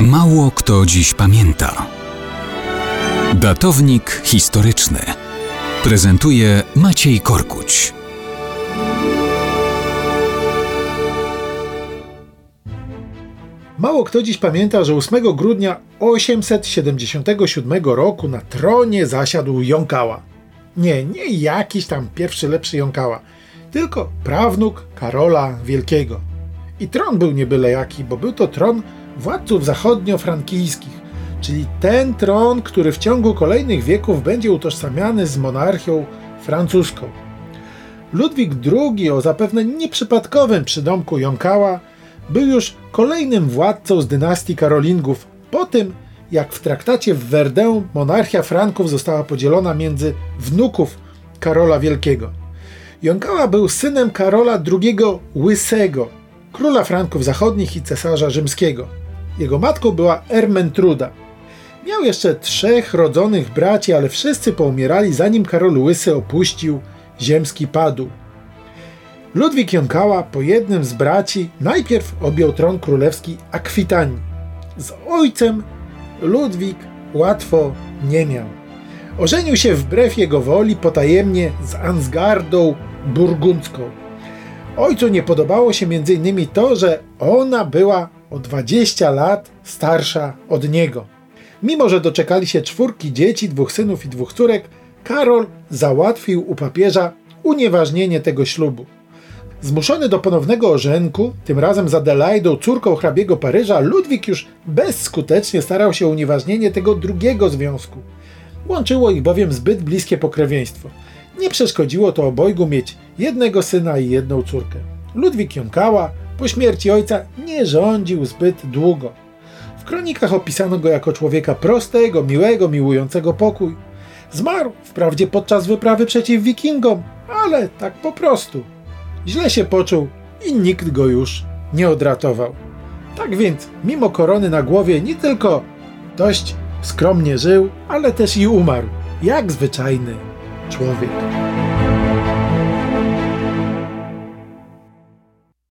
Mało kto dziś pamięta. Datownik historyczny prezentuje Maciej Korkuć. Mało kto dziś pamięta, że 8 grudnia 877 roku na tronie zasiadł Jąkała. Nie, nie jakiś tam pierwszy lepszy Jąkała, tylko prawnuk Karola Wielkiego. I tron był nie byle jaki, bo był to tron władców zachodnio-frankijskich, czyli ten tron, który w ciągu kolejnych wieków będzie utożsamiany z monarchią francuską. Ludwik II o zapewne nieprzypadkowym przydomku Jąkała był już kolejnym władcą z dynastii Karolingów po tym, jak w traktacie w Verdun monarchia Franków została podzielona między wnuków Karola Wielkiego. Jąkała był synem Karola II Łysego, króla Franków Zachodnich i cesarza rzymskiego. Jego matką była Ermentruda. Miał jeszcze trzech rodzonych braci, ale wszyscy poumierali zanim Karol Łysy opuścił ziemski padł. Ludwik Jąkała po jednym z braci najpierw objął tron królewski Akwitanii. Z ojcem Ludwik łatwo nie miał. Ożenił się wbrew jego woli potajemnie z Ansgardą Burgundzką. Ojcu nie podobało się m.in. to, że ona była o 20 lat starsza od niego. Mimo, że doczekali się czwórki dzieci, dwóch synów i dwóch córek, Karol załatwił u papieża unieważnienie tego ślubu. Zmuszony do ponownego ożenku, tym razem z Adelaidą, córką hrabiego Paryża, Ludwik już bezskutecznie starał się o unieważnienie tego drugiego związku. Łączyło ich bowiem zbyt bliskie pokrewieństwo. Nie przeszkodziło to obojgu mieć jednego syna i jedną córkę. Ludwik jąkała, po śmierci ojca nie rządził zbyt długo. W kronikach opisano go jako człowieka prostego, miłego, miłującego pokój. Zmarł wprawdzie podczas wyprawy przeciw wikingom, ale tak po prostu. Źle się poczuł i nikt go już nie odratował. Tak więc, mimo korony na głowie, nie tylko dość skromnie żył, ale też i umarł, jak zwyczajny człowiek.